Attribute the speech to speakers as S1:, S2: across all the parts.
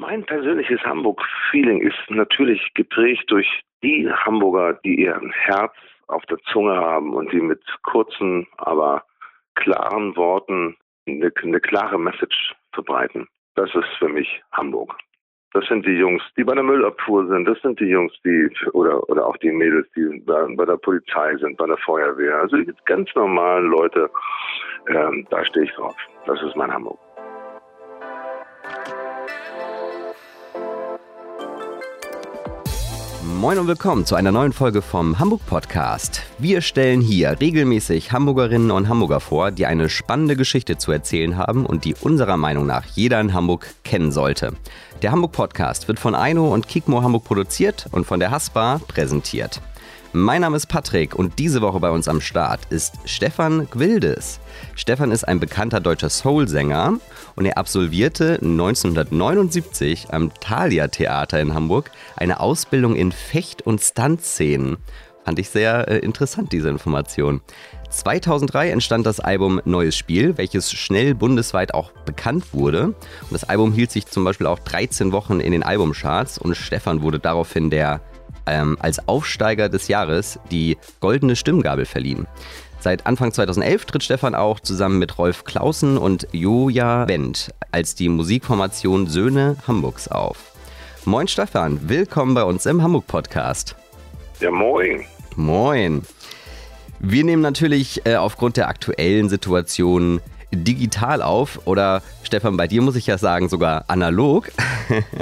S1: Mein persönliches Hamburg-Feeling ist natürlich geprägt durch die Hamburger, die ihr Herz auf der Zunge haben und die mit kurzen, aber klaren Worten eine, eine klare Message verbreiten. Das ist für mich Hamburg. Das sind die Jungs, die bei der Müllabfuhr sind. Das sind die Jungs, die oder oder auch die Mädels, die bei, bei der Polizei sind, bei der Feuerwehr. Also die ganz normalen Leute. Ähm, da stehe ich drauf. Das ist mein Hamburg.
S2: Moin und willkommen zu einer neuen Folge vom Hamburg Podcast. Wir stellen hier regelmäßig Hamburgerinnen und Hamburger vor, die eine spannende Geschichte zu erzählen haben und die unserer Meinung nach jeder in Hamburg kennen sollte. Der Hamburg Podcast wird von Aino und Kikmo Hamburg produziert und von der Haspa präsentiert. Mein Name ist Patrick und diese Woche bei uns am Start ist Stefan Gwildes. Stefan ist ein bekannter deutscher Soul-Sänger und er absolvierte 1979 am Thalia Theater in Hamburg eine Ausbildung in Fecht- und Stuntszenen. Fand ich sehr äh, interessant, diese Information. 2003 entstand das Album Neues Spiel, welches schnell bundesweit auch bekannt wurde. Und das Album hielt sich zum Beispiel auch 13 Wochen in den Albumcharts und Stefan wurde daraufhin der ähm, als Aufsteiger des Jahres die Goldene Stimmgabel verliehen. Seit Anfang 2011 tritt Stefan auch zusammen mit Rolf Clausen und Joja Wendt als die Musikformation Söhne Hamburgs auf. Moin Stefan, willkommen bei uns im Hamburg Podcast.
S1: Ja, moin.
S2: Moin. Wir nehmen natürlich äh, aufgrund der aktuellen Situation digital auf oder Stefan, bei dir muss ich ja sagen, sogar analog.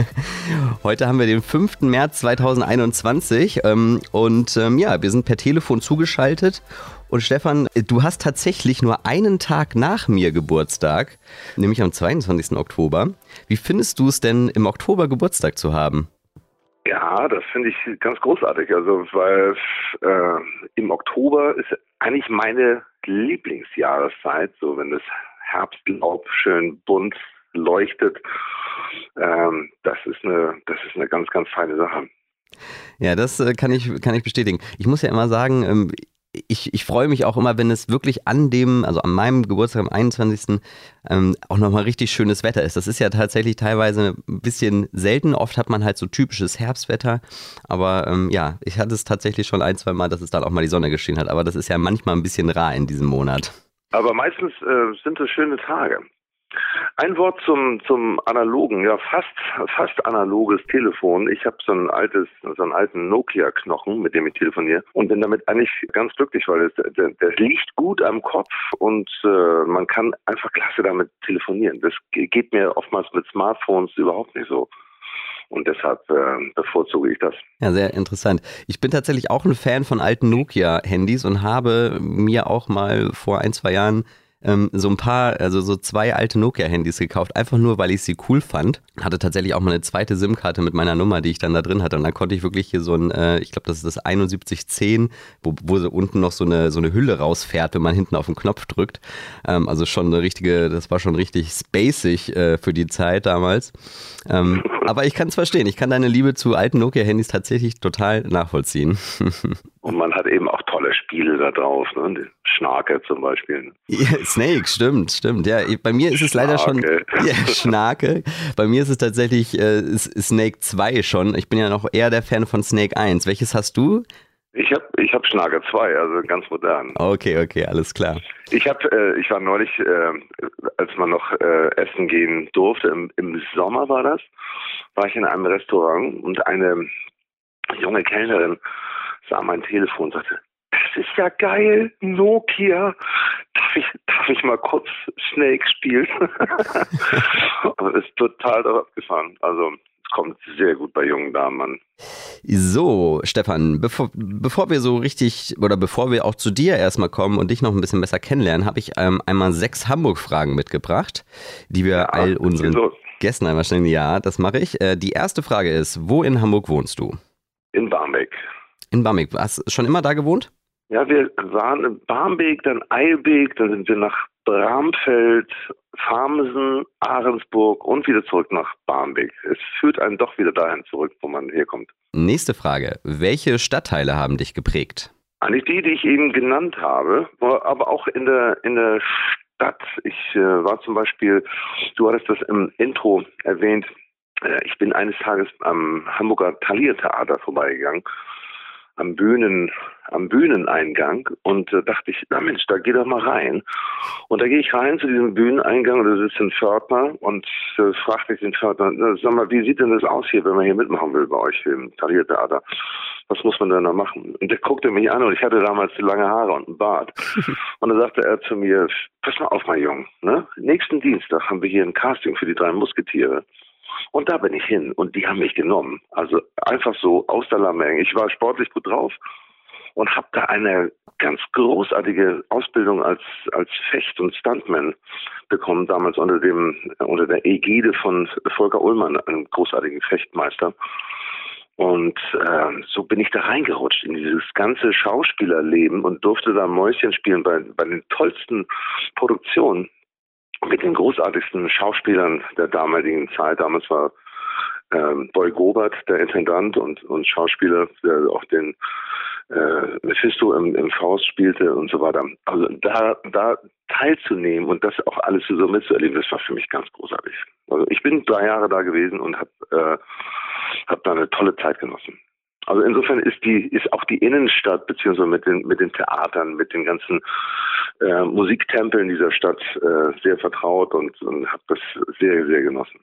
S2: Heute haben wir den 5. März 2021 ähm, und ähm, ja, wir sind per Telefon zugeschaltet. Und Stefan, du hast tatsächlich nur einen Tag nach mir Geburtstag, nämlich am 22. Oktober. Wie findest du es denn, im Oktober Geburtstag zu haben?
S1: Ja, das finde ich ganz großartig. Also, weil äh, im Oktober ist eigentlich meine Lieblingsjahreszeit, so wenn das Herbstlaub schön bunt leuchtet. Ähm, das ist eine, das ist eine ganz, ganz feine Sache.
S2: Ja, das äh, kann ich, kann ich bestätigen. Ich muss ja immer sagen, ähm, ich, ich freue mich auch immer, wenn es wirklich an dem, also an meinem Geburtstag am 21. Ähm, auch nochmal richtig schönes Wetter ist. Das ist ja tatsächlich teilweise ein bisschen selten. Oft hat man halt so typisches Herbstwetter. Aber ähm, ja, ich hatte es tatsächlich schon ein, zwei Mal, dass es dann auch mal die Sonne geschienen hat. Aber das ist ja manchmal ein bisschen rar in diesem Monat.
S1: Aber meistens äh, sind es schöne Tage. Ein Wort zum zum analogen, ja fast fast analoges Telefon. Ich habe so ein altes so einen alten Nokia Knochen, mit dem ich telefoniere und bin damit eigentlich ganz glücklich, weil es der, der liegt gut am Kopf und äh, man kann einfach klasse damit telefonieren. Das geht mir oftmals mit Smartphones überhaupt nicht so. Und deshalb äh, bevorzuge ich das.
S2: Ja, sehr interessant. Ich bin tatsächlich auch ein Fan von alten Nokia-Handys und habe mir auch mal vor ein, zwei Jahren ähm, so ein paar, also so zwei alte Nokia-Handys gekauft, einfach nur, weil ich sie cool fand. Hatte tatsächlich auch mal eine zweite SIM-Karte mit meiner Nummer, die ich dann da drin hatte. Und dann konnte ich wirklich hier so ein, äh, ich glaube, das ist das 7110, wo, wo so unten noch so eine, so eine Hülle rausfährt, wenn man hinten auf den Knopf drückt. Ähm, also schon eine richtige, das war schon richtig spacig äh, für die Zeit damals. Ähm, aber ich kann es verstehen. Ich kann deine Liebe zu alten Nokia-Handys tatsächlich total nachvollziehen.
S1: Und man hat eben auch tolle Spiele da drauf, ne? Schnarke zum Beispiel.
S2: Ja, Snake, stimmt, stimmt. Ja, bei mir ist es leider schon. Ja, Schnarke. Bei mir ist es tatsächlich äh, Snake 2 schon. Ich bin ja noch eher der Fan von Snake 1. Welches hast du?
S1: Ich habe ich hab Schnarke 2, also ganz modern.
S2: Okay, okay, alles klar.
S1: Ich hab, äh, ich war neulich, äh, als man noch äh, essen gehen durfte, im, im Sommer war das, war ich in einem Restaurant und eine junge Kellnerin sah mein Telefon und sagte, das ist ja geil, Nokia. Darf ich, darf ich mal kurz Snake spielen? ist total darauf gefahren. Also kommt sehr gut bei jungen Damen an.
S2: So, Stefan, bevor, bevor wir so richtig oder bevor wir auch zu dir erstmal kommen und dich noch ein bisschen besser kennenlernen, habe ich ähm, einmal sechs Hamburg-Fragen mitgebracht, die wir ja, all unseren Gästen einmal stellen. Ja, das mache ich. Äh, die erste Frage ist: Wo in Hamburg wohnst du?
S1: In Barmbek.
S2: In Barmbek. Hast du schon immer da gewohnt?
S1: Ja, wir waren in Barmbek, dann Eilbek, dann sind wir nach Bramfeld, Farmsen, Ahrensburg und wieder zurück nach Barmbek. Es führt einen doch wieder dahin zurück, wo man herkommt.
S2: Nächste Frage. Welche Stadtteile haben dich geprägt?
S1: Eigentlich die, die ich eben genannt habe, aber auch in der, in der Stadt. Ich äh, war zum Beispiel, du hattest das im Intro erwähnt, äh, ich bin eines Tages am Hamburger Thalia-Theater vorbeigegangen am Bühnen, am Bühneneingang und äh, dachte ich, na Mensch, da geh doch mal rein. Und da gehe ich rein zu diesem Bühneneingang und da sitzt ein Pförtner und äh, fragte ich den Pförtner, sag mal, wie sieht denn das aus hier, wenn man hier mitmachen will bei euch im Tariertheater? Was muss man denn da machen? Und der guckte mich an und ich hatte damals lange Haare und einen Bart. Und dann sagte er zu mir, pass mal auf, mein Junge, ne? nächsten Dienstag haben wir hier ein Casting für die drei Musketiere. Und da bin ich hin und die haben mich genommen. Also einfach so aus der Lameng. Ich war sportlich gut drauf und habe da eine ganz großartige Ausbildung als als Fecht- und Stuntman bekommen, damals unter dem unter der Ägide von Volker Ullmann, einem großartigen Fechtmeister. Und äh, so bin ich da reingerutscht in dieses ganze Schauspielerleben und durfte da Mäuschen spielen bei, bei den tollsten Produktionen mit den großartigsten Schauspielern der damaligen Zeit. Damals war ähm, Boy Gobert, der Intendant und, und Schauspieler, der auch den äh, Mephisto im, im Faust spielte und so weiter. Also da, da teilzunehmen und das auch alles so mitzuerleben, das war für mich ganz großartig. Also ich bin drei Jahre da gewesen und habe äh, hab da eine tolle Zeit genossen. Also insofern ist die ist auch die Innenstadt beziehungsweise mit den mit den Theatern, mit den ganzen äh, Musiktempeln dieser Stadt äh, sehr vertraut und, und habe das sehr sehr genossen.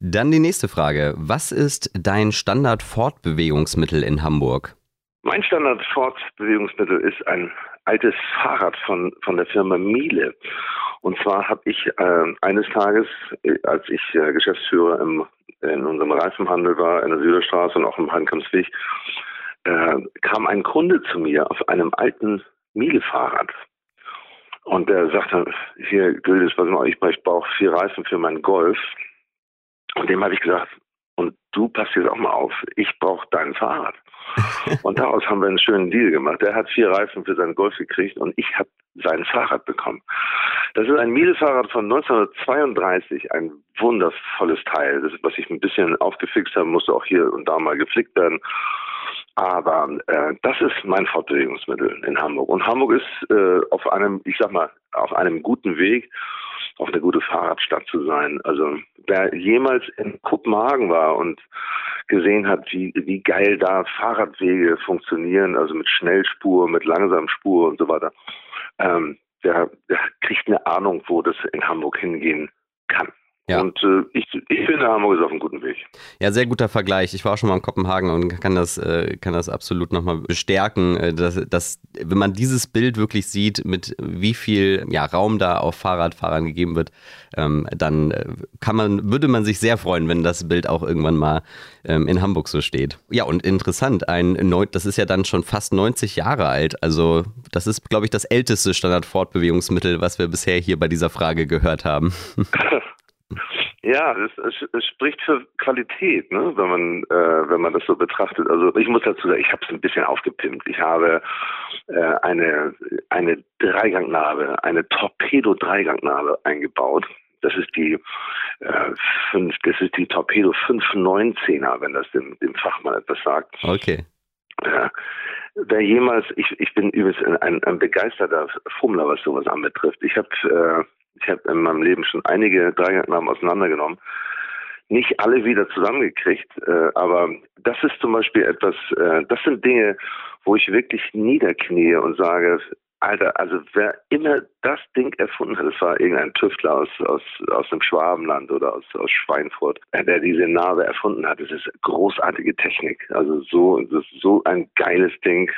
S2: Dann die nächste Frage: Was ist dein Standard-Fortbewegungsmittel in Hamburg?
S1: Mein Standard-Fortbewegungsmittel ist ein altes Fahrrad von von der Firma Miele. Und zwar habe ich äh, eines Tages, äh, als ich äh, Geschäftsführer im in unserem Reifenhandel war, in der Süderstraße und auch im Heidenkampsweg, äh, kam ein Kunde zu mir auf einem alten Miele-Fahrrad. Und der sagte, hier, Güldes, was mal, ich, ich brauche vier Reifen für meinen Golf. Und dem habe ich gesagt, du passt jetzt auch mal auf, ich brauche dein Fahrrad. und daraus haben wir einen schönen Deal gemacht. Der hat vier Reifen für seinen Golf gekriegt und ich habe sein Fahrrad bekommen. Das ist ein Miele-Fahrrad von 1932, ein wundervolles Teil. Das was ich ein bisschen aufgefixt habe, musste auch hier und da mal geflickt werden. Aber äh, das ist mein Fortbewegungsmittel in Hamburg. Und Hamburg ist äh, auf einem, ich sag mal, auf einem guten Weg auch eine gute Fahrradstadt zu sein. Also wer jemals in Kopenhagen war und gesehen hat, wie, wie geil da Fahrradwege funktionieren, also mit Schnellspur, mit Langsamspur und so weiter, ähm, der, der kriegt eine Ahnung, wo das in Hamburg hingehen kann. Ja. Und äh, ich, ich finde, Hamburg ist auf einem guten Weg.
S2: Ja, sehr guter Vergleich. Ich war auch schon mal in Kopenhagen und kann das, äh, kann das absolut nochmal bestärken, äh, dass, dass, wenn man dieses Bild wirklich sieht, mit wie viel ja, Raum da auf Fahrradfahrern gegeben wird, ähm, dann äh, kann man, würde man sich sehr freuen, wenn das Bild auch irgendwann mal ähm, in Hamburg so steht. Ja, und interessant, ein das ist ja dann schon fast 90 Jahre alt. Also, das ist, glaube ich, das älteste Standardfortbewegungsmittel, was wir bisher hier bei dieser Frage gehört haben.
S1: Ja, es, es, es, spricht für Qualität, ne? wenn man äh, wenn man das so betrachtet. Also ich muss dazu sagen, ich habe es ein bisschen aufgepimpt. Ich habe äh, eine eine Dreigangnarbe, eine Torpedo-Dreigangnarbe eingebaut. Das ist die äh, fünf, das ist die Torpedo 519er, wenn das dem, dem Fachmann etwas sagt.
S2: Okay.
S1: Ja. Wer jemals, ich, ich bin übrigens ein, ein begeisterter Fummler, was sowas anbetrifft. Ich habe äh, ich habe in meinem Leben schon einige Dreigangnamen auseinandergenommen. Nicht alle wieder zusammengekriegt, äh, aber das ist zum Beispiel etwas, äh, das sind Dinge, wo ich wirklich niederknie und sage, Alter, also wer immer das Ding erfunden hat, es war irgendein Tüftler aus, aus, aus dem Schwabenland oder aus, aus Schweinfurt, äh, der diese Narbe erfunden hat. Das ist großartige Technik. Also so, das so ein geiles Ding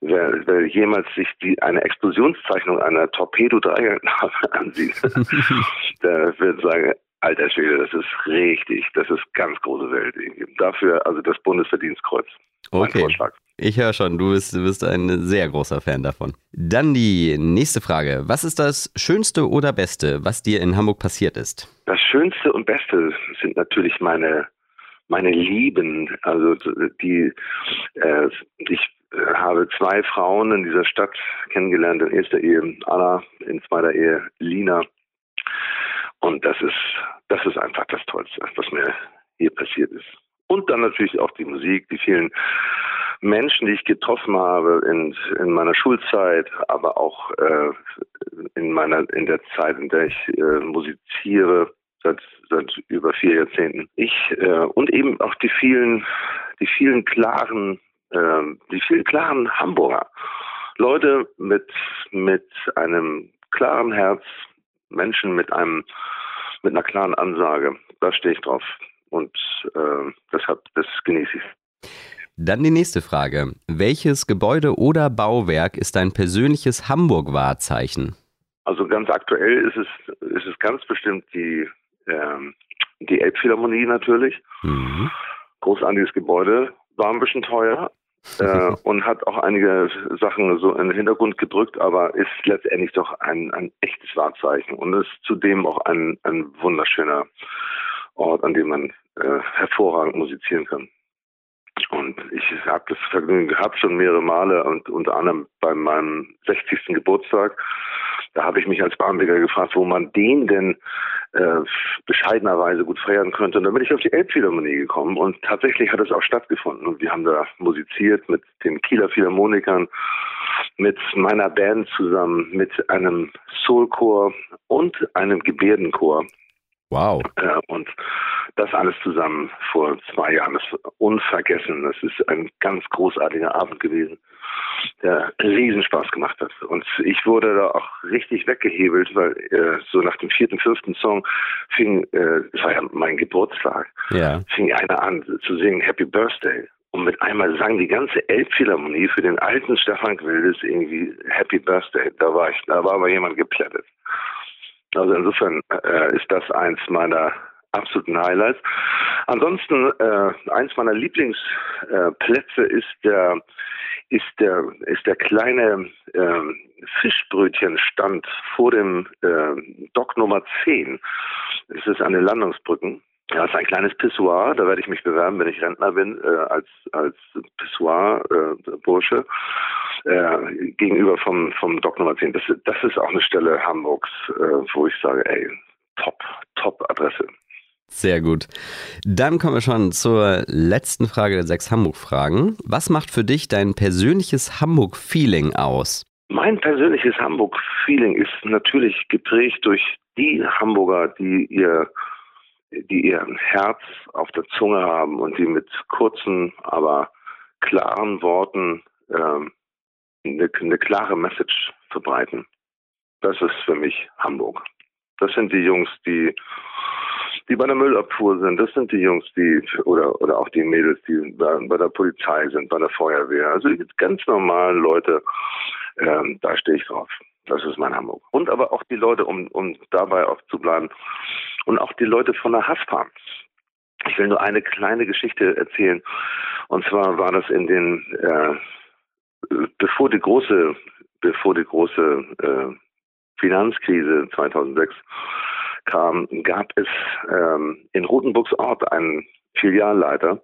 S1: wer, wer jemals sich die, eine Explosionszeichnung einer Torpedo-Dreiecknarbe ansieht, der wird sagen, alter Schwede, das ist richtig, das ist ganz große Welt. Dafür also das Bundesverdienstkreuz.
S2: Okay. Ich höre schon, du bist, du bist ein sehr großer Fan davon. Dann die nächste Frage. Was ist das Schönste oder Beste, was dir in Hamburg passiert ist?
S1: Das Schönste und Beste sind natürlich meine meine Lieben, also die, äh, ich äh, habe zwei Frauen in dieser Stadt kennengelernt, in erster Ehe Anna, in zweiter Ehe Lina. Und das ist, das ist einfach das Tollste, was mir hier passiert ist. Und dann natürlich auch die Musik, die vielen Menschen, die ich getroffen habe in, in meiner Schulzeit, aber auch äh, in meiner in der Zeit, in der ich äh, musiziere, seit, seit über vier Jahrzehnten. Ich äh, und eben auch die vielen, die vielen klaren, äh, die vielen klaren Hamburger. Leute mit, mit einem klaren Herz, Menschen mit einem, mit einer klaren Ansage. Da stehe ich drauf. Und äh, deshalb, das genieße ich.
S2: Dann die nächste Frage. Welches Gebäude oder Bauwerk ist dein persönliches Hamburg-Wahrzeichen?
S1: Also ganz aktuell ist es, ist es ganz bestimmt die, ähm, die Elbphilharmonie natürlich. Mhm. Großartiges Gebäude, war ein bisschen teuer, äh, und hat auch einige Sachen so in den Hintergrund gedrückt, aber ist letztendlich doch ein, ein echtes Wahrzeichen und ist zudem auch ein, ein wunderschöner Ort, an dem man äh, hervorragend musizieren kann. Und ich habe das Vergnügen gehabt, schon mehrere Male und unter anderem bei meinem 60. Geburtstag. Da habe ich mich als Barmbeker gefragt, wo man den denn äh, bescheidenerweise gut feiern könnte. Und dann bin ich auf die Elbphilharmonie gekommen und tatsächlich hat es auch stattgefunden. Und wir haben da musiziert mit den Kieler Philharmonikern, mit meiner Band zusammen, mit einem Soulchor und einem Gebärdenchor.
S2: Wow.
S1: Äh, und das alles zusammen vor zwei Jahren ist unvergessen. Das ist ein ganz großartiger Abend gewesen, der Riesenspaß gemacht hat. Und ich wurde da auch richtig weggehebelt, weil äh, so nach dem vierten, fünften Song fing, äh, das war ja mein Geburtstag, ja. fing einer an zu singen Happy Birthday. Und mit einmal sang die ganze Elbphilharmonie für den alten Stefan Gwildes irgendwie Happy Birthday. Da war ich, da war aber jemand geplättet. Also insofern äh, ist das eins meiner absoluten Highlights. Ansonsten äh, eins meiner Lieblingsplätze äh, ist der ist der ist der kleine äh, Fischbrötchenstand vor dem äh, Dock Nummer 10. Es ist eine Landungsbrücken. Ja, es ist ein kleines Pissoir, da werde ich mich bewerben, wenn ich Rentner bin, äh, als, als Pissoir-Bursche äh, gegenüber vom, vom Dock Nummer 10. Das, das ist auch eine Stelle Hamburgs, äh, wo ich sage, ey, top, top Adresse.
S2: Sehr gut. Dann kommen wir schon zur letzten Frage der sechs Hamburg-Fragen. Was macht für dich dein persönliches Hamburg-Feeling aus?
S1: Mein persönliches Hamburg-Feeling ist natürlich geprägt durch die Hamburger, die ihr, die ihr Herz auf der Zunge haben und die mit kurzen, aber klaren Worten ähm, eine, eine klare Message verbreiten. Das ist für mich Hamburg. Das sind die Jungs, die die bei der Müllabfuhr sind, das sind die Jungs, die oder oder auch die Mädels, die bei, bei der Polizei sind, bei der Feuerwehr. Also die ganz normalen Leute, ähm, da stehe ich drauf. Das ist mein Hamburg. Und aber auch die Leute, um, um dabei auch zu bleiben, und auch die Leute von der Haspa. Ich will nur eine kleine Geschichte erzählen. Und zwar war das in den äh, bevor die große, bevor die große äh, Finanzkrise 2006 kam, gab es ähm, in Rotenburgsort einen Filialleiter,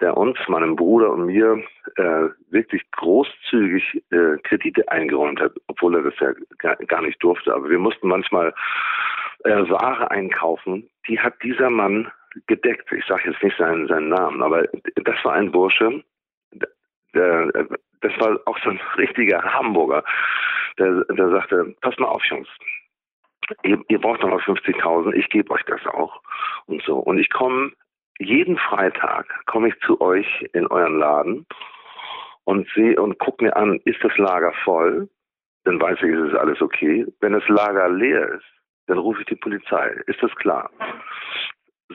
S1: der uns, meinem Bruder und mir äh, wirklich großzügig äh, Kredite eingeräumt hat, obwohl er das ja gar, gar nicht durfte. Aber wir mussten manchmal äh, Ware einkaufen, die hat dieser Mann gedeckt. Ich sage jetzt nicht seinen, seinen Namen, aber das war ein Bursche, der, das war auch so ein richtiger Hamburger, der, der sagte, pass mal auf, Jungs, ihr, ihr braucht noch mal 50.000, ich gebe euch das auch und so. Und ich komme jeden Freitag komme ich zu euch in euren Laden und sehe und guck mir an, ist das Lager voll? Dann weiß ich, es ist alles okay. Wenn das Lager leer ist, dann rufe ich die Polizei. Ist das klar?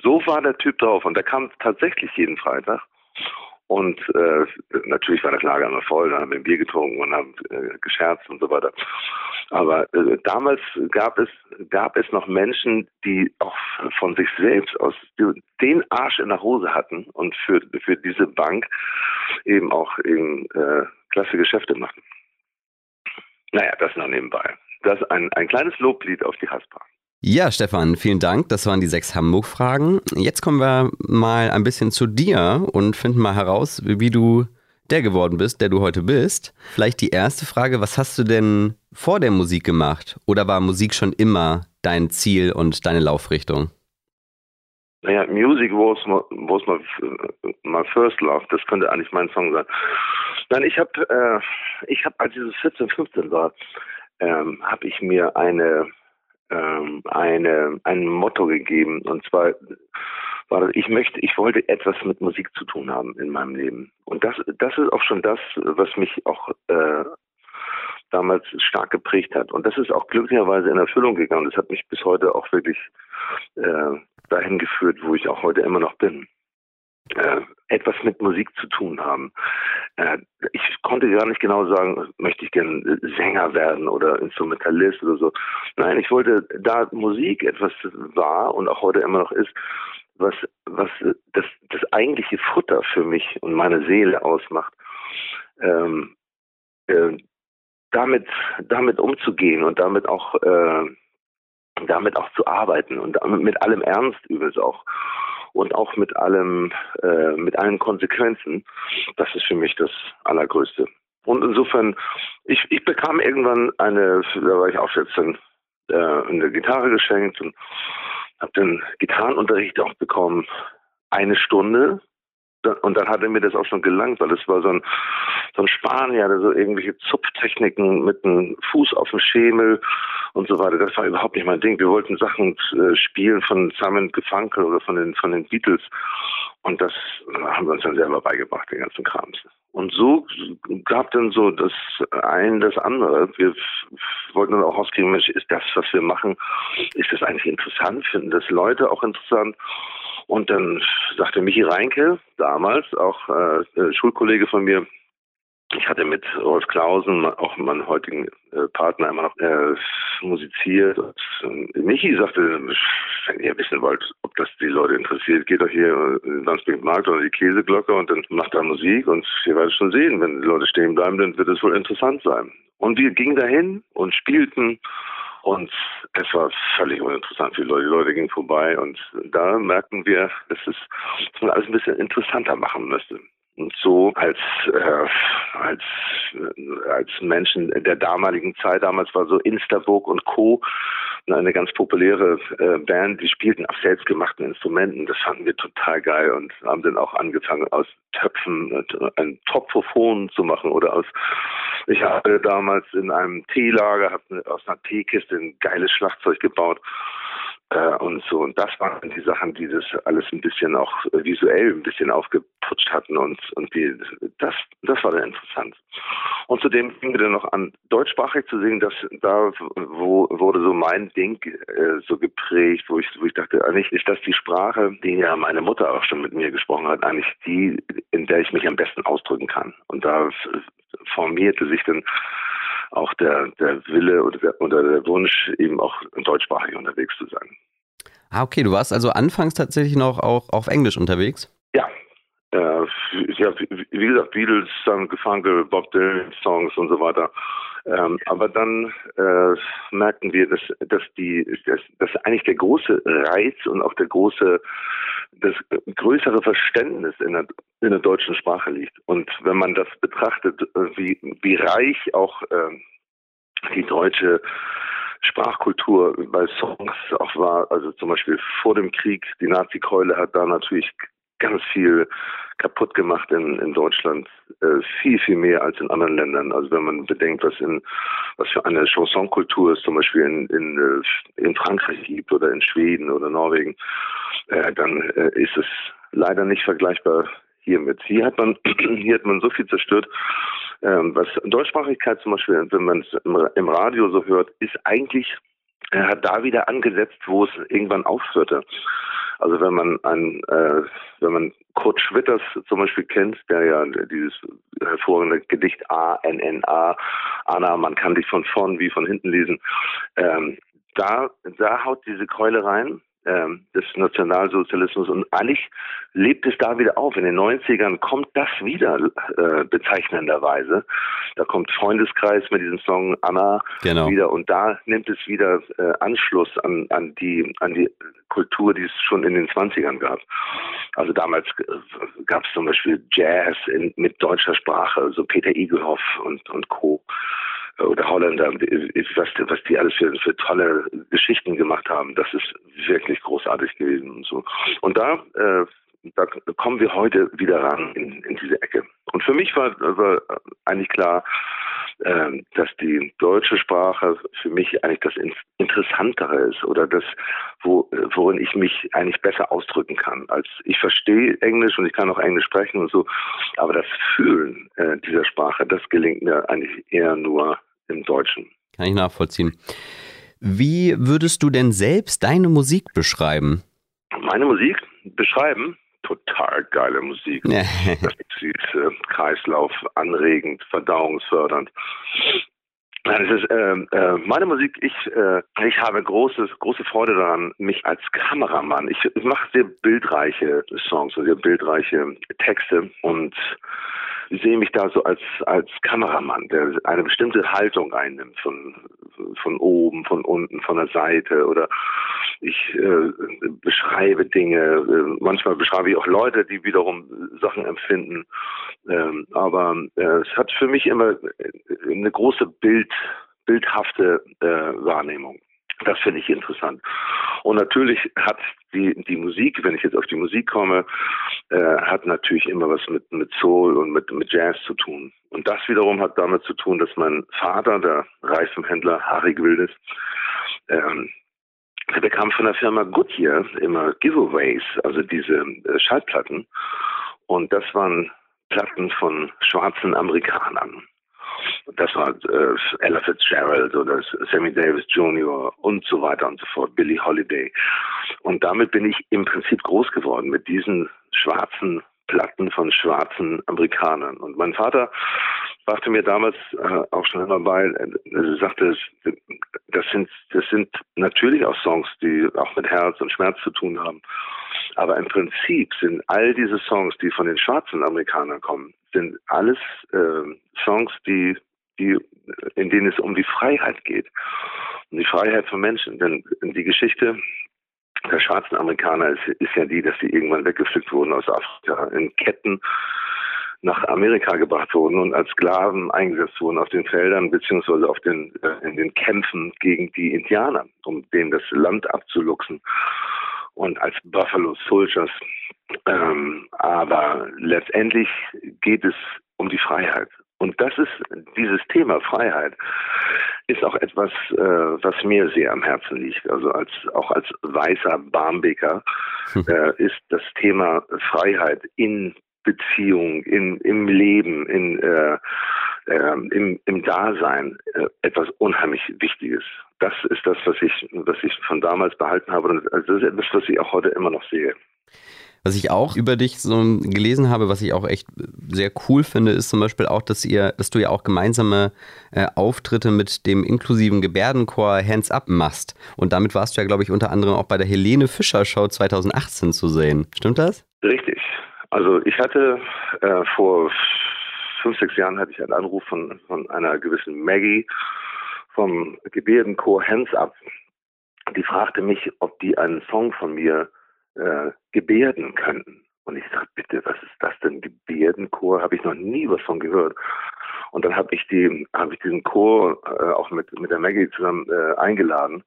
S1: So war der Typ drauf und der kam tatsächlich jeden Freitag und äh, natürlich war das Lager immer voll, da haben wir ein Bier getrunken und haben äh, gescherzt und so weiter. Aber äh, damals gab es gab es noch Menschen, die auch von sich selbst aus den Arsch in der Hose hatten und für für diese Bank eben auch eben, äh, klasse Geschäfte machten. Naja, das noch nebenbei. Das ein, ein kleines Loblied auf die Haspa.
S2: Ja, Stefan, vielen Dank. Das waren die sechs Hamburg-Fragen. Jetzt kommen wir mal ein bisschen zu dir und finden mal heraus, wie du der geworden bist, der du heute bist. Vielleicht die erste Frage, was hast du denn vor der Musik gemacht? Oder war Musik schon immer dein Ziel und deine Laufrichtung?
S1: Naja, Music was my, was my, my first love. Das könnte eigentlich mein Song sein. Nein, ich habe, äh, ich habe, als ich so 14, 15 war, ähm, habe ich mir eine ähm, eine, ein Motto gegeben. Und zwar war das, ich möchte, ich wollte etwas mit Musik zu tun haben in meinem Leben. Und das, das ist auch schon das, was mich auch äh, damals stark geprägt hat. Und das ist auch glücklicherweise in Erfüllung gegangen. Das hat mich bis heute auch wirklich äh, dahin geführt, wo ich auch heute immer noch bin. Äh, etwas mit Musik zu tun haben. Äh, ich konnte gar nicht genau sagen, möchte ich gern Sänger werden oder Instrumentalist oder so. Nein, ich wollte, da Musik etwas war und auch heute immer noch ist, was, was das, das eigentliche Futter für mich und meine Seele ausmacht, ähm, äh, damit, damit umzugehen und damit auch, äh, damit auch zu arbeiten und mit allem Ernst übrigens auch und auch mit allem, äh, mit allen Konsequenzen. Das ist für mich das Allergrößte. Und insofern, ich, ich bekam irgendwann eine, da war ich auch jetzt dann, äh, eine Gitarre geschenkt und habe dann Gitarrenunterricht auch bekommen. Eine Stunde und dann hatte mir das auch schon gelangt, weil es war so ein, so ein Spanier, der so irgendwelche Zupftechniken mit einem Fuß auf dem Schemel und so weiter. Das war überhaupt nicht mein Ding. Wir wollten Sachen äh, spielen von Simon Gefunkel oder von den, von den Beatles. Und das haben wir uns dann selber beigebracht, den ganzen Krams. Und so gab dann so das ein, das andere. Wir wollten dann auch rauskriegen, Mensch, ist das, was wir machen, ist das eigentlich interessant? Finden das Leute auch interessant? Und dann sagte Michi Reinke, damals auch äh, Schulkollege von mir, ich hatte mit Rolf Klausen, auch meinem heutigen äh, Partner, immer noch äh, musiziert. Und, äh, Michi sagte, wenn ihr wissen wollt, ob das die Leute interessiert, geht doch hier in den Wandsbek Markt oder die Käseglocke und dann macht da Musik und ihr werdet schon sehen, wenn die Leute stehen bleiben, dann wird es wohl interessant sein. Und wir gingen dahin und spielten und es war völlig uninteressant für die Leute. Die Leute gingen vorbei und da merkten wir, dass, es, dass man alles ein bisschen interessanter machen müsste. Und so als, äh, als, äh, als Menschen der damaligen Zeit, damals war so Instaburg und Co. eine ganz populäre äh, Band, die spielten auf selbstgemachten Instrumenten. Das fanden wir total geil und haben dann auch angefangen, aus Töpfen äh, ein Topfophon zu machen oder aus ich habe damals in einem Teelager hab aus einer Teekiste ein geiles Schlagzeug gebaut äh, und so. Und das waren die Sachen, die das alles ein bisschen auch visuell ein bisschen aufgeputscht hatten und, und die, das, das war dann interessant. Und zudem fing mir dann noch an, deutschsprachig zu singen, dass da wo, wurde so mein Ding äh, so geprägt, wo ich, wo ich dachte, eigentlich ist das die Sprache, die ja meine Mutter auch schon mit mir gesprochen hat, eigentlich die, in der ich mich am besten ausdrücken kann. Und da formierte sich dann auch der, der Wille oder der, oder der Wunsch, eben auch deutschsprachig unterwegs zu sein.
S2: Ah, okay, du warst also anfangs tatsächlich noch auch auf Englisch unterwegs?
S1: Ja. Äh, ja, wie gesagt, Beatles, Sam Gefunkel, Bob Dylan Songs und so weiter. Ähm, aber dann äh, merkten wir, dass, dass die, dass, dass eigentlich der große Reiz und auch der große, das größere Verständnis in der, in der deutschen Sprache liegt. Und wenn man das betrachtet, wie, wie reich auch äh, die deutsche Sprachkultur bei Songs auch war, also zum Beispiel vor dem Krieg, die Nazi-Keule hat da natürlich ganz viel kaputt gemacht in, in Deutschland, äh, viel, viel mehr als in anderen Ländern. Also wenn man bedenkt, was in was für eine Chansonkultur es zum Beispiel in, in, äh, in Frankreich gibt oder in Schweden oder Norwegen, äh, dann äh, ist es leider nicht vergleichbar hiermit. Hier hat man hier hat man so viel zerstört. Ähm, was Deutschsprachigkeit zum Beispiel, wenn man es im, im Radio so hört, ist eigentlich er hat da wieder angesetzt, wo es irgendwann aufhörte. Also wenn man ein, äh, wenn man Kurt Schwitters zum Beispiel kennt, der ja dieses hervorragende Gedicht A N N A Anna, man kann dich von vorn wie von hinten lesen, ähm, da da haut diese Keule rein des Nationalsozialismus und eigentlich lebt es da wieder auf. In den 90ern kommt das wieder äh, bezeichnenderweise. Da kommt Freundeskreis mit diesem Song Anna genau. wieder und da nimmt es wieder äh, Anschluss an, an die an die Kultur, die es schon in den 20ern gab. Also damals äh, gab es zum Beispiel Jazz in, mit deutscher Sprache, so Peter Igelhoff und, und Co oder Holländer, was, was die alles für, für tolle Geschichten gemacht haben, das ist wirklich großartig gewesen und so. Und da, äh, da kommen wir heute wieder ran in, in diese Ecke. Und für mich war, war eigentlich klar, ähm, dass die deutsche Sprache für mich eigentlich das Interessantere ist oder das, wo, worin ich mich eigentlich besser ausdrücken kann. Als ich verstehe Englisch und ich kann auch Englisch sprechen und so, aber das Fühlen äh, dieser Sprache, das gelingt mir eigentlich eher nur im Deutschen.
S2: Kann ich nachvollziehen. Wie würdest du denn selbst deine Musik beschreiben?
S1: Meine Musik beschreiben? Total geile Musik. das ist äh, Kreislauf anregend, verdauungsfördernd. Nein, es ist äh, äh, meine Musik. Ich äh, ich habe große große Freude daran, mich als Kameramann. Ich, ich mache sehr bildreiche Songs, sehr bildreiche Texte und sehe mich da so als als Kameramann, der eine bestimmte Haltung einnimmt von von oben, von unten, von der Seite oder ich äh, beschreibe Dinge. Äh, manchmal beschreibe ich auch Leute, die wiederum Sachen empfinden. Ähm, aber äh, es hat für mich immer eine große Bild bildhafte äh, Wahrnehmung. Das finde ich interessant. Und natürlich hat die, die Musik, wenn ich jetzt auf die Musik komme, äh, hat natürlich immer was mit, mit Soul und mit, mit Jazz zu tun. Und das wiederum hat damit zu tun, dass mein Vater, der Reifenhändler Harry Gwildes, ähm, der bekam von der Firma Goodyear immer Giveaways, also diese äh, Schallplatten. Und das waren Platten von schwarzen Amerikanern das war äh, Ella Fitzgerald oder Sammy Davis Jr. und so weiter und so fort, Billie Holiday. Und damit bin ich im Prinzip groß geworden mit diesen schwarzen Platten von schwarzen Amerikanern. Und mein Vater brachte mir damals äh, auch schon immer bei, er sagte, das sind, das sind natürlich auch Songs, die auch mit Herz und Schmerz zu tun haben. Aber im Prinzip sind all diese Songs, die von den schwarzen Amerikanern kommen, sind alles äh, Songs, die, die, in denen es um die Freiheit geht. Um die Freiheit von Menschen. Denn die Geschichte der schwarzen Amerikaner ist, ist ja die, dass sie irgendwann weggepflückt wurden aus Afrika in Ketten nach Amerika gebracht wurden und als Sklaven eingesetzt wurden auf den Feldern beziehungsweise auf den äh, in den Kämpfen gegen die Indianer, um denen das Land abzuluxen und als Buffalo Soldiers. Ähm, aber letztendlich geht es um die Freiheit. Und das ist dieses Thema Freiheit ist auch etwas, äh, was mir sehr am Herzen liegt. Also als auch als weißer Barmbeker äh, ist das Thema Freiheit in Beziehung, in, im Leben, in, äh, äh, im, im Dasein äh, etwas unheimlich Wichtiges. Das ist das, was ich, was ich von damals behalten habe. Und das ist etwas, was ich auch heute immer noch sehe.
S2: Was ich auch über dich so gelesen habe, was ich auch echt sehr cool finde, ist zum Beispiel auch, dass ihr, dass du ja auch gemeinsame äh, Auftritte mit dem inklusiven Gebärdenchor Hands Up machst. Und damit warst du ja, glaube ich, unter anderem auch bei der Helene Fischer Show 2018 zu sehen. Stimmt das?
S1: Richtig. Also ich hatte äh, vor fünf, sechs Jahren hatte ich einen Anruf von, von einer gewissen Maggie vom Gebärdenchor Hands Up. Die fragte mich, ob die einen Song von mir äh, gebärden könnten. Und ich sagte, bitte, was ist das denn? Gebärdenchor? Habe ich noch nie was von gehört. Und dann habe ich die, habe ich diesen Chor äh, auch mit mit der Maggie zusammen äh, eingeladen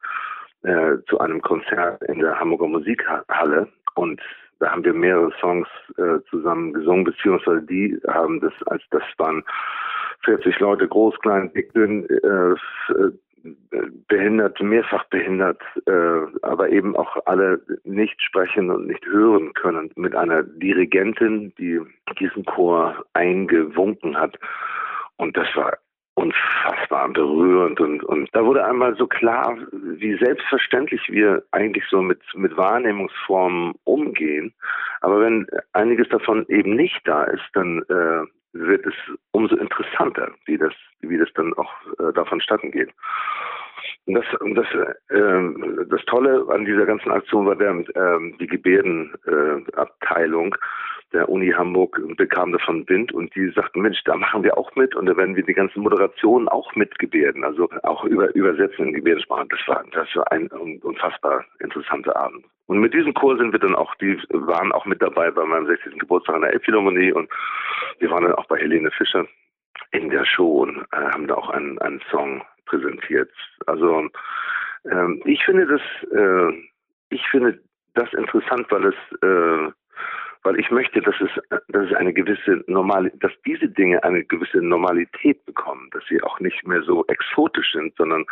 S1: äh, zu einem Konzert in der Hamburger Musikhalle. Und da haben wir mehrere Songs äh, zusammen gesungen, beziehungsweise die haben das, als das waren 40 Leute, groß, klein, dick, dünn, äh, behindert, mehrfach behindert, äh, aber eben auch alle nicht sprechen und nicht hören können, mit einer Dirigentin, die diesen Chor eingewunken hat. Und das war unfassbar berührend und, und da wurde einmal so klar, wie selbstverständlich wir eigentlich so mit, mit Wahrnehmungsformen umgehen. Aber wenn einiges davon eben nicht da ist, dann äh, wird es umso interessanter, wie das, wie das dann auch äh, davon statten geht. Und das, das, äh, das Tolle an dieser ganzen Aktion war der, äh, die Gebärdenabteilung der Uni Hamburg bekam davon Wind und die sagten, Mensch, da machen wir auch mit und da werden wir die ganzen Moderationen auch mitgebärden, also auch über, übersetzen in Gebärdensprache. Das war, das war ein unfassbar interessanter Abend. Und mit diesem Chor sind wir dann auch, die waren auch mit dabei bei meinem 60. Geburtstag in der Elbphilharmonie und wir waren dann auch bei Helene Fischer in der Show und äh, haben da auch einen, einen Song präsentiert. Also ähm, ich finde das, äh, ich finde das interessant, weil es, äh, weil ich möchte, dass es, dass es eine gewisse Normalität, dass diese Dinge eine gewisse Normalität bekommen, dass sie auch nicht mehr so exotisch sind, sondern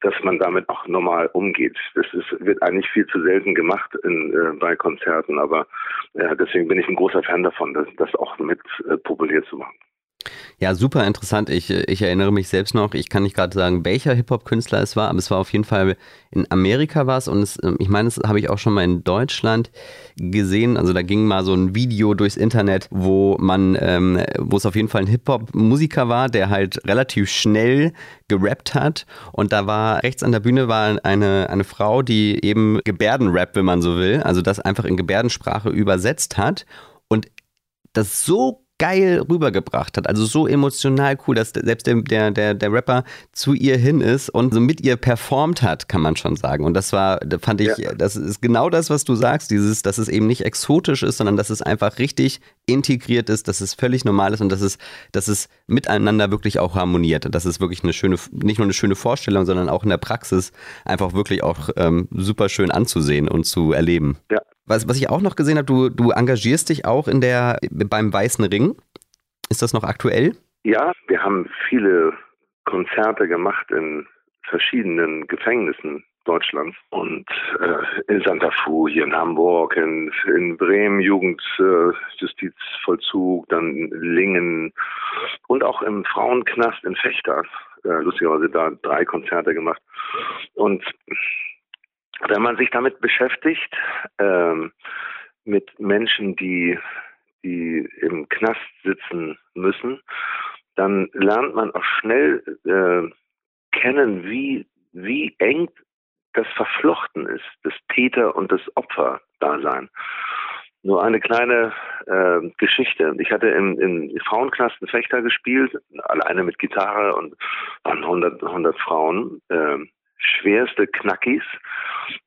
S1: dass man damit auch normal umgeht. Das ist, wird eigentlich viel zu selten gemacht in, äh, bei Konzerten, aber äh, deswegen bin ich ein großer Fan davon, das, das auch mit äh, populär zu machen.
S2: Ja, super interessant. Ich, ich erinnere mich selbst noch, ich kann nicht gerade sagen, welcher Hip-Hop-Künstler es war, aber es war auf jeden Fall in Amerika was und es, ähm, ich meine, das habe ich auch schon mal in Deutschland gesehen. Also da ging mal so ein Video durchs Internet, wo man, ähm, wo es auf jeden Fall ein Hip-Hop-Musiker war, der halt relativ schnell gerappt hat und da war rechts an der Bühne war eine, eine Frau, die eben Gebärdenrap, wenn man so will, also das einfach in Gebärdensprache übersetzt hat und das so geil rübergebracht hat. Also so emotional cool, dass selbst der, der, der, der Rapper zu ihr hin ist und so mit ihr performt hat, kann man schon sagen. Und das war, da fand ich, ja. das ist genau das, was du sagst, dieses, dass es eben nicht exotisch ist, sondern dass es einfach richtig integriert ist, dass es völlig normal ist und dass es, dass es miteinander wirklich auch harmoniert. Das ist wirklich eine schöne, nicht nur eine schöne Vorstellung, sondern auch in der Praxis einfach wirklich auch ähm, super schön anzusehen und zu erleben. Ja, was, was ich auch noch gesehen habe, du, du engagierst dich auch in der, beim Weißen Ring. Ist das noch aktuell?
S1: Ja, wir haben viele Konzerte gemacht in verschiedenen Gefängnissen Deutschlands und äh, in Santa Fu, hier in Hamburg, in, in Bremen Jugendjustizvollzug, äh, dann Lingen und auch im Frauenknast in Fechter. Äh, lustigerweise da drei Konzerte gemacht. Und wenn man sich damit beschäftigt, ähm, mit Menschen, die, die im Knast sitzen müssen, dann lernt man auch schnell äh, kennen, wie, wie eng das verflochten ist, das Täter- und das Opfer-Dasein. Nur eine kleine äh, Geschichte. Ich hatte im, im Frauenknasten Fechter gespielt, alleine mit Gitarre und waren 100, 100 Frauen. Äh, schwerste Knackis.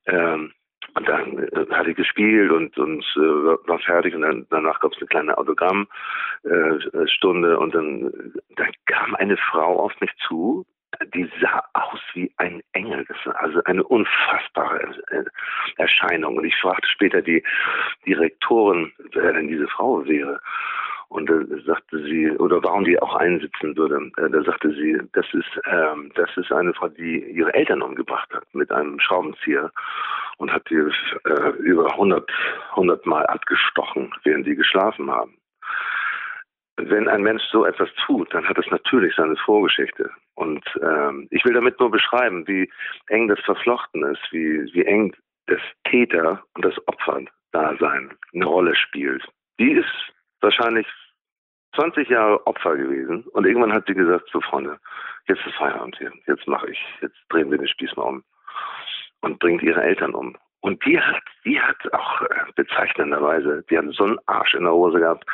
S1: Ähm, und dann äh, hatte ich gespielt und, und äh, war fertig und dann, danach gab es eine kleine Autogrammstunde äh, und dann, dann kam eine Frau auf mich zu, die sah aus wie ein Engel. Das war also eine unfassbare Erscheinung. Und ich fragte später die Direktorin, wer denn diese Frau wäre. Und da sagte sie, oder warum die auch einsitzen würde, äh, da sagte sie, das ist, ähm, das ist eine Frau, die ihre Eltern umgebracht hat mit einem Schraubenzieher und hat die äh, über 100, 100 Mal abgestochen, während sie geschlafen haben. Wenn ein Mensch so etwas tut, dann hat es natürlich seine Vorgeschichte. Und ähm, ich will damit nur beschreiben, wie eng das verflochten ist, wie, wie eng das Täter und das Opfer-Dasein eine Rolle spielt. Die ist wahrscheinlich 20 Jahre Opfer gewesen und irgendwann hat sie gesagt, so Freunde, jetzt ist Feierabend hier, jetzt mache ich, jetzt drehen wir den Spieß mal um und bringt ihre Eltern um. Und die hat, die hat auch äh, bezeichnenderweise, die hat so einen Arsch in der Hose gehabt,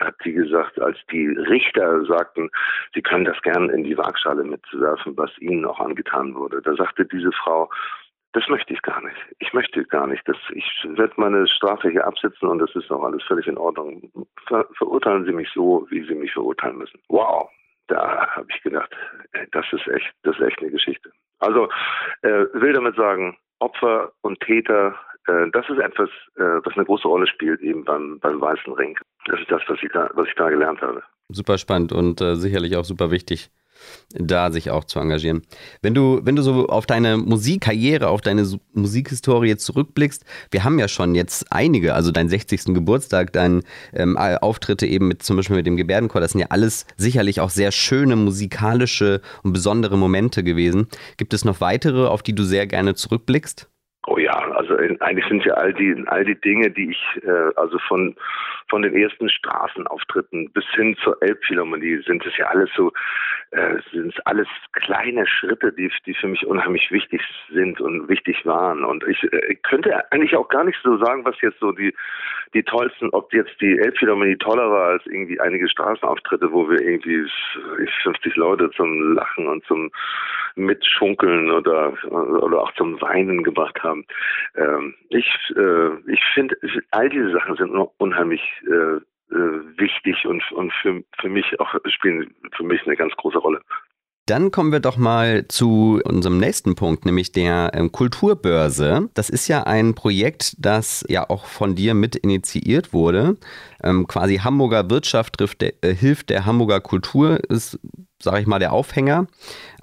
S1: hat sie gesagt, als die Richter sagten, sie können das gern in die Waagschale mitwerfen, was ihnen auch angetan wurde. Da sagte diese Frau, das möchte ich gar nicht. Ich möchte gar nicht. Das, ich werde meine Strafe hier absitzen und das ist auch alles völlig in Ordnung. Ver, verurteilen Sie mich so, wie Sie mich verurteilen müssen. Wow, da habe ich gedacht, das ist echt, das ist echt eine Geschichte. Also äh, will damit sagen, Opfer und Täter, äh, das ist etwas, äh, was eine große Rolle spielt eben beim, beim Weißen Ring. Das ist das, was ich da, was ich da gelernt habe.
S2: Super spannend und äh, sicherlich auch super wichtig da sich auch zu engagieren. Wenn du, wenn du so auf deine Musikkarriere, auf deine Musikhistorie zurückblickst, wir haben ja schon jetzt einige, also deinen 60. Geburtstag, deine ähm, Auftritte eben mit zum Beispiel mit dem Gebärdenchor, das sind ja alles sicherlich auch sehr schöne musikalische und besondere Momente gewesen. Gibt es noch weitere, auf die du sehr gerne zurückblickst?
S1: Oh ja, also eigentlich sind ja all die all die Dinge, die ich äh, also von von den ersten Straßenauftritten bis hin zur Elbphilharmonie sind es ja alles so äh, sind es alles kleine Schritte, die die für mich unheimlich wichtig sind und wichtig waren und ich äh, könnte eigentlich auch gar nicht so sagen, was jetzt so die die tollsten, ob jetzt die Elbphilharmonie toller war als irgendwie einige Straßenauftritte, wo wir irgendwie 50 Leute zum Lachen und zum Mitschunkeln oder oder auch zum Weinen gebracht haben. Ähm, ich äh, ich finde, all diese Sachen sind unheimlich äh, wichtig und, und für, für mich auch spielen für mich eine ganz große Rolle.
S2: Dann kommen wir doch mal zu unserem nächsten Punkt, nämlich der ähm, Kulturbörse. Das ist ja ein Projekt, das ja auch von dir mit initiiert wurde. Ähm, quasi Hamburger Wirtschaft trifft der, äh, hilft der Hamburger Kultur ist sage ich mal, der Aufhänger.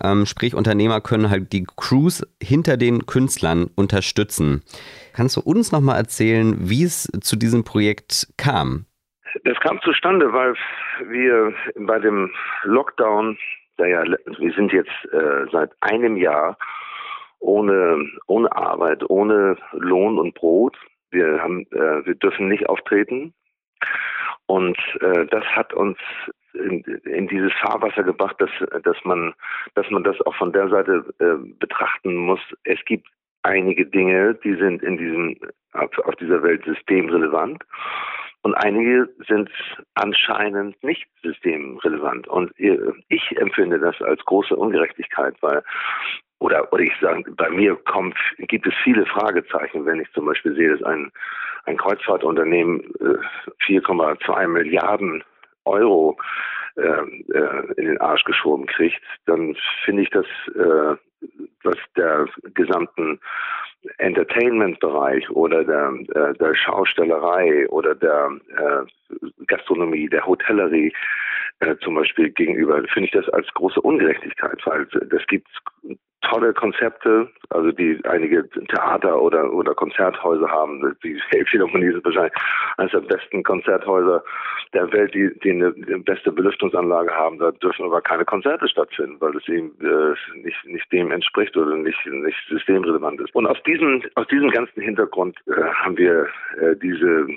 S2: Ähm, sprich, Unternehmer können halt die Crews hinter den Künstlern unterstützen. Kannst du uns nochmal erzählen, wie es zu diesem Projekt kam?
S1: Das kam zustande, weil wir bei dem Lockdown, der ja, wir sind jetzt äh, seit einem Jahr ohne, ohne Arbeit, ohne Lohn und Brot. Wir haben, äh, wir dürfen nicht auftreten. Und äh, das hat uns in, in dieses Fahrwasser gebracht, dass, dass man, dass man das auch von der Seite äh, betrachten muss. Es gibt einige Dinge, die sind in diesem, auf dieser Welt systemrelevant. Und einige sind anscheinend nicht systemrelevant. Und ich empfinde das als große Ungerechtigkeit, weil, oder, oder ich sage, bei mir kommt, gibt es viele Fragezeichen, wenn ich zum Beispiel sehe, dass ein, ein Kreuzfahrtunternehmen 4,2 äh, Milliarden Euro äh, äh, in den Arsch geschoben kriegt, dann finde ich das, äh, was der gesamten Entertainment-Bereich oder der, äh, der Schaustellerei oder der äh, Gastronomie, der Hotellerie äh, zum Beispiel gegenüber, finde ich das als große Ungerechtigkeit, weil das gibt tolle Konzepte, also die einige Theater oder oder Konzerthäuser haben. Die Elbphilharmonie ist wahrscheinlich eines der besten Konzerthäuser der Welt, die, die eine beste Belüftungsanlage haben. Da dürfen aber keine Konzerte stattfinden, weil es eben äh, nicht nicht dem entspricht oder nicht nicht systemrelevant ist. Und aus diesem aus diesem ganzen Hintergrund äh, haben wir äh, diese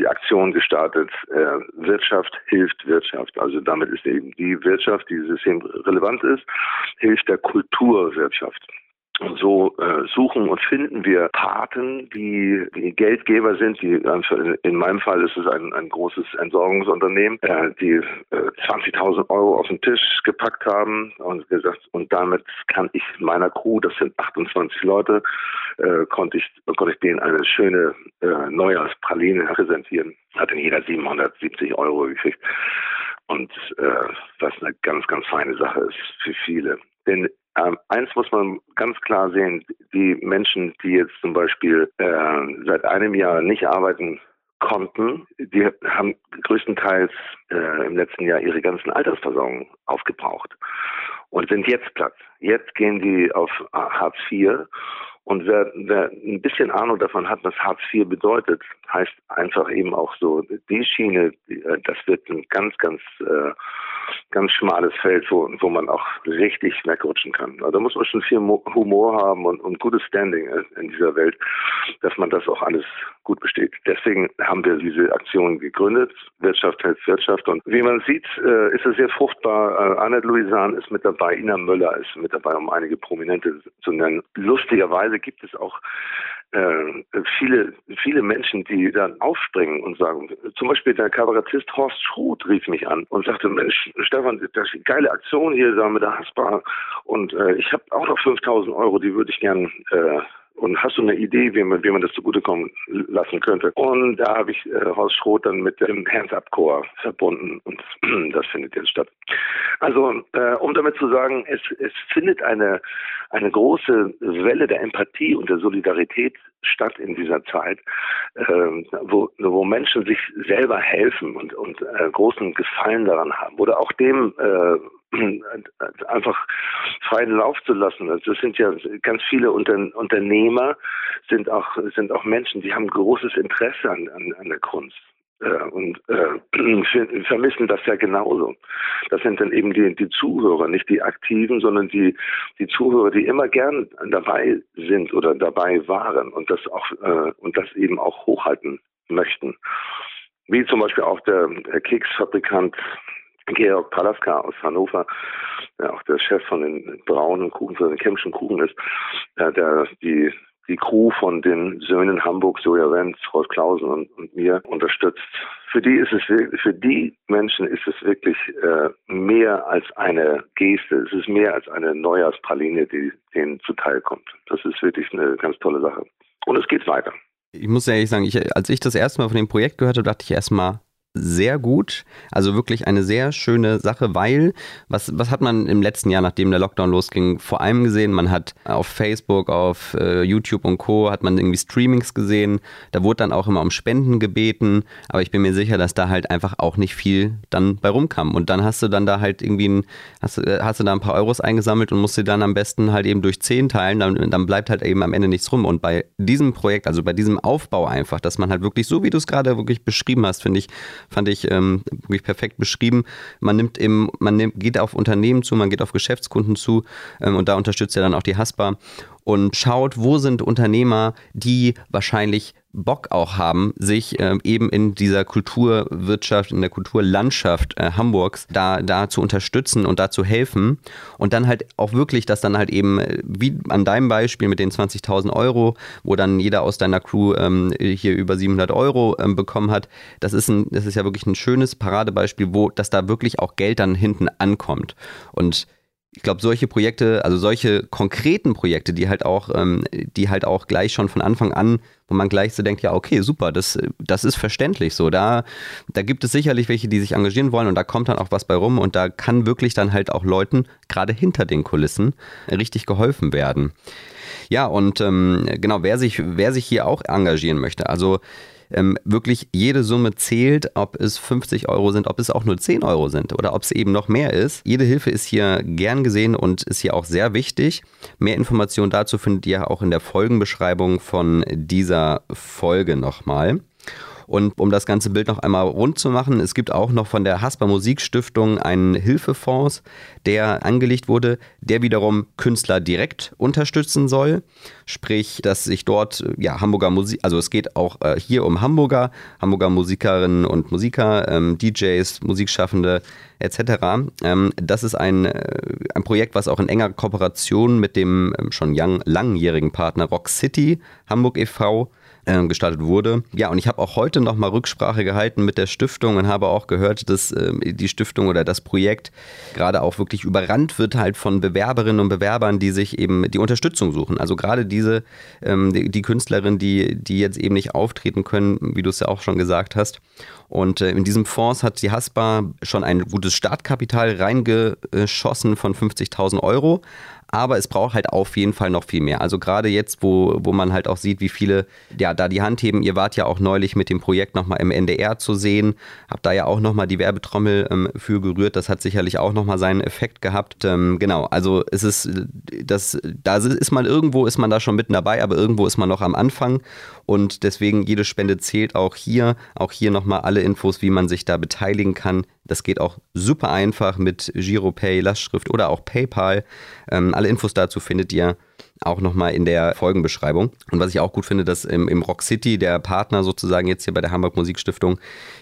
S1: die Aktion gestartet, äh, Wirtschaft hilft Wirtschaft. Also damit ist eben die Wirtschaft, die systemrelevant ist, hilft der Kulturwirtschaft. Und so äh, suchen und finden wir Paten, die, die Geldgeber sind, die in meinem Fall ist es ein, ein großes Entsorgungsunternehmen, äh, die äh, 20.000 Euro auf den Tisch gepackt haben und gesagt, und damit kann ich meiner Crew, das sind 28 Leute, äh, konnte ich konnte ich denen eine schöne äh, Neujahrspraline präsentieren. Hat in jeder 770 Euro gekriegt. Und äh, was eine ganz, ganz feine Sache ist für viele. Denn ähm, eins muss man ganz klar sehen, die Menschen, die jetzt zum Beispiel äh, seit einem Jahr nicht arbeiten konnten, die haben größtenteils äh, im letzten Jahr ihre ganzen Altersversorgung aufgebraucht und sind jetzt platt. Jetzt gehen die auf Hartz IV und wer, wer ein bisschen Ahnung davon hat, was Hartz IV bedeutet, heißt einfach eben auch so, die Schiene, äh, das wird ein ganz, ganz, äh, ganz schmales Feld, wo, wo man auch richtig wegrutschen kann. Also da muss man schon viel Humor haben und, und gutes Standing in dieser Welt, dass man das auch alles gut besteht. Deswegen haben wir diese Aktion gegründet, Wirtschaft hilft Wirtschaft. Und wie man sieht, äh, ist es sehr fruchtbar. Äh, Louisan ist mit dabei, Ina Möller ist mit dabei, um einige Prominente zu nennen. Lustigerweise gibt es auch äh, viele, viele Menschen, die dann aufspringen und sagen, zum Beispiel der Kabarettist Horst Schroth rief mich an und sagte, Mensch, Stefan, das ist eine geile Aktion hier da mit der Haspa und äh, ich habe auch noch 5000 Euro, die würde ich gern äh, und hast du eine Idee, wie man, wie man das zugutekommen lassen könnte? Und da habe ich äh, Horst Schroth dann mit dem Hands Up Core verbunden und das findet jetzt statt. Also, äh, um damit zu sagen, es, es findet eine, eine große Welle der Empathie und der Solidarität statt in dieser Zeit, äh, wo, wo Menschen sich selber helfen und, und äh, großen Gefallen daran haben oder auch dem äh, einfach freien Lauf zu lassen. Also das sind ja ganz viele Unter Unternehmer, sind auch sind auch Menschen, die haben großes Interesse an, an, an der Kunst und äh, vermissen das ja genauso. Das sind dann eben die, die Zuhörer, nicht die Aktiven, sondern die, die Zuhörer, die immer gern dabei sind oder dabei waren und das auch äh, und das eben auch hochhalten möchten. Wie zum Beispiel auch der Keksfabrikant Georg Palaska aus Hannover, der auch der Chef von den braunen Kuchen, von den Kempschen Kuchen ist, der die die Crew von den Söhnen Hamburg, Soja Wenz, Rolf Klausen und, und, mir unterstützt. Für die ist es für die Menschen ist es wirklich äh, mehr als eine Geste, es ist mehr als eine Neujahrspraline, die denen zuteil kommt. Das ist wirklich eine ganz tolle Sache. Und es geht weiter.
S2: Ich muss ehrlich sagen, ich, als ich das erste Mal von dem Projekt gehört habe, dachte ich erstmal, sehr gut. Also wirklich eine sehr schöne Sache, weil, was, was hat man im letzten Jahr, nachdem der Lockdown losging, vor allem gesehen? Man hat auf Facebook, auf äh, YouTube und Co. hat man irgendwie Streamings gesehen. Da wurde dann auch immer um Spenden gebeten. Aber ich bin mir sicher, dass da halt einfach auch nicht viel dann bei rumkam. Und dann hast du dann da halt irgendwie ein, hast, äh, hast du da ein paar Euros eingesammelt und musst sie dann am besten halt eben durch zehn teilen. Dann, dann bleibt halt eben am Ende nichts rum. Und bei diesem Projekt, also bei diesem Aufbau einfach, dass man halt wirklich, so wie du es gerade wirklich beschrieben hast, finde ich, fand ich ähm, wirklich perfekt beschrieben. Man nimmt eben, man nimmt, geht auf Unternehmen zu, man geht auf Geschäftskunden zu ähm, und da unterstützt er dann auch die Haspa und schaut, wo sind Unternehmer, die wahrscheinlich Bock auch haben, sich äh, eben in dieser Kulturwirtschaft, in der Kulturlandschaft äh, Hamburgs da, da zu unterstützen und da zu helfen. Und dann halt auch wirklich, dass dann halt eben, äh, wie an deinem Beispiel mit den 20.000 Euro, wo dann jeder aus deiner Crew ähm, hier über 700 Euro ähm, bekommen hat, das ist, ein, das ist ja wirklich ein schönes Paradebeispiel, wo, dass da wirklich auch Geld dann hinten ankommt. Und ich glaube, solche Projekte, also solche konkreten Projekte, die halt auch, ähm, die halt auch gleich schon von Anfang an, wo man gleich so denkt, ja, okay, super, das, das ist verständlich so. Da, da gibt es sicherlich welche, die sich engagieren wollen und da kommt dann auch was bei rum und da kann wirklich dann halt auch Leuten, gerade hinter den Kulissen, richtig geholfen werden. Ja, und ähm, genau, wer sich, wer sich hier auch engagieren möchte, also ähm, wirklich jede Summe zählt, ob es 50 Euro sind, ob es auch nur 10 Euro sind oder ob es eben noch mehr ist. Jede Hilfe ist hier gern gesehen und ist hier auch sehr wichtig. Mehr Informationen dazu findet ihr auch in der Folgenbeschreibung von dieser Folge nochmal. Und um das ganze Bild noch einmal rund zu machen, es gibt auch noch von der Hasper Musikstiftung einen Hilfefonds, der angelegt wurde, der wiederum Künstler direkt unterstützen soll. Sprich, dass sich dort, ja, Hamburger Musik, also es geht auch äh, hier um Hamburger, Hamburger Musikerinnen und Musiker, ähm, DJs, Musikschaffende etc. Ähm, das ist ein, äh, ein Projekt, was auch in enger Kooperation mit dem ähm, schon young, langjährigen Partner Rock City Hamburg e.V ähm, gestartet wurde. Ja, und ich habe auch heute nochmal Rücksprache gehalten mit der Stiftung und habe auch gehört, dass äh, die Stiftung oder das Projekt gerade auch wirklich überrannt wird halt von Bewerberinnen und Bewerbern, die sich eben die Unterstützung suchen. Also gerade diese, ähm, die, die Künstlerinnen, die, die jetzt eben nicht auftreten können, wie du es ja auch schon gesagt hast. Und äh, in diesem Fonds hat die Haspa schon ein gutes Startkapital reingeschossen von 50.000 Euro aber es braucht halt auf jeden Fall noch viel mehr. Also gerade jetzt, wo, wo man halt auch sieht, wie viele ja da die Hand heben. Ihr wart ja auch neulich mit dem Projekt nochmal im NDR zu sehen, habt da ja auch nochmal die Werbetrommel ähm, für gerührt. Das hat sicherlich auch nochmal seinen Effekt gehabt. Ähm, genau, also es ist, das, da ist man irgendwo, ist man da schon mitten dabei, aber irgendwo ist man noch am Anfang und deswegen jede Spende zählt auch hier. Auch hier nochmal alle Infos, wie man sich da beteiligen kann. Das geht auch super einfach mit Giropay, Lastschrift oder auch PayPal. Ähm, alle Infos dazu findet ihr auch nochmal in der Folgenbeschreibung. Und was ich auch gut finde, dass im, im, Rock City der Partner sozusagen jetzt hier bei der Hamburg Musikstiftung,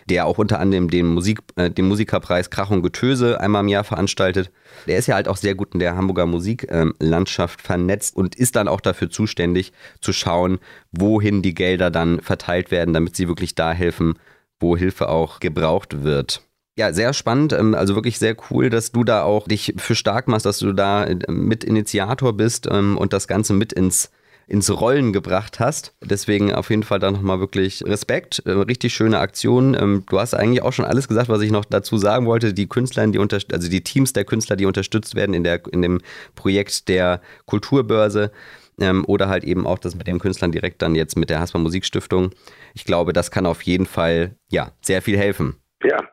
S2: der auch unter anderem den, Musik, äh, den Musikerpreis Krach und Getöse einmal im Jahr veranstaltet, der ist ja halt auch sehr gut in der Hamburger Musiklandschaft ähm, vernetzt und ist dann auch dafür zuständig zu schauen, wohin die Gelder dann verteilt werden, damit sie wirklich da helfen, wo Hilfe auch gebraucht wird. Ja, sehr spannend. Ähm, also wirklich sehr cool, dass du da auch dich für stark machst, dass du da äh, mit Initiator bist ähm, und das Ganze mit ins ins Rollen gebracht hast. Deswegen auf jeden Fall da nochmal wirklich Respekt. Äh, richtig schöne Aktion. Ähm, du hast eigentlich auch schon alles gesagt, was ich noch dazu sagen wollte. Die Künstler, die also die Teams der Künstler, die unterstützt werden in, der, in dem Projekt der Kulturbörse. Oder halt eben auch das mit den Künstlern direkt dann jetzt mit der Hasper Musikstiftung. Ich glaube, das kann auf jeden Fall ja sehr viel helfen.
S1: Ja,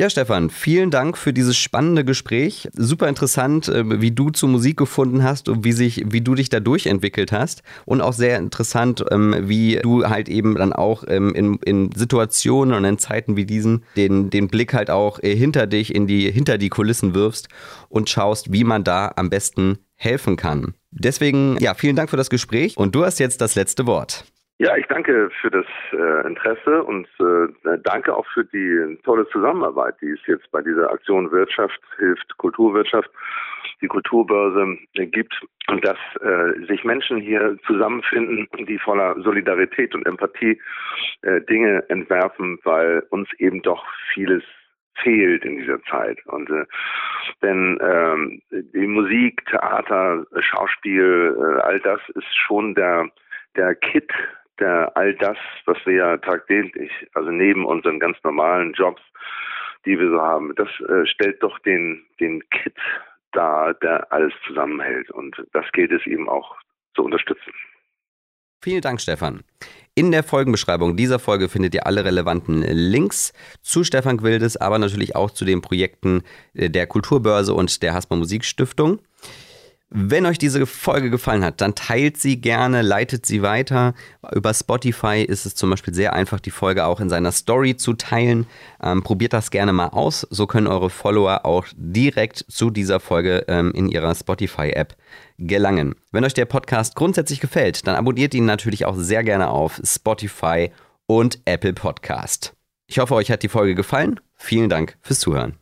S2: ja, Stefan, vielen Dank für dieses spannende Gespräch. Super interessant, äh, wie du zur Musik gefunden hast und wie, sich, wie du dich da durchentwickelt hast. Und auch sehr interessant, ähm, wie du halt eben dann auch ähm, in, in Situationen und in Zeiten wie diesen den, den Blick halt auch äh, hinter dich, in die, hinter die Kulissen wirfst und schaust, wie man da am besten helfen kann. Deswegen, ja, vielen Dank für das Gespräch und du hast jetzt das letzte Wort.
S1: Ja, ich danke für das äh, Interesse und äh, danke auch für die tolle Zusammenarbeit, die es jetzt bei dieser Aktion Wirtschaft hilft Kulturwirtschaft, die Kulturbörse äh, gibt und dass äh, sich Menschen hier zusammenfinden, die voller Solidarität und Empathie äh, Dinge entwerfen, weil uns eben doch vieles fehlt in dieser Zeit. Und äh, denn ähm, die Musik, Theater, Schauspiel, äh, all das ist schon der der Kit der, all das, was wir ja tagtäglich, also neben unseren ganz normalen Jobs, die wir so haben, das äh, stellt doch den, den Kit dar, der alles zusammenhält. Und das gilt es eben auch zu unterstützen.
S2: Vielen Dank, Stefan. In der Folgenbeschreibung dieser Folge findet ihr alle relevanten Links zu Stefan Gwildes, aber natürlich auch zu den Projekten der Kulturbörse und der Hasper Musikstiftung. Wenn euch diese Folge gefallen hat, dann teilt sie gerne, leitet sie weiter. Über Spotify ist es zum Beispiel sehr einfach, die Folge auch in seiner Story zu teilen. Ähm, probiert das gerne mal aus. So können eure Follower auch direkt zu dieser Folge ähm, in ihrer Spotify-App gelangen. Wenn euch der Podcast grundsätzlich gefällt, dann abonniert ihn natürlich auch sehr gerne auf Spotify und Apple Podcast. Ich hoffe, euch hat die Folge gefallen. Vielen Dank fürs Zuhören.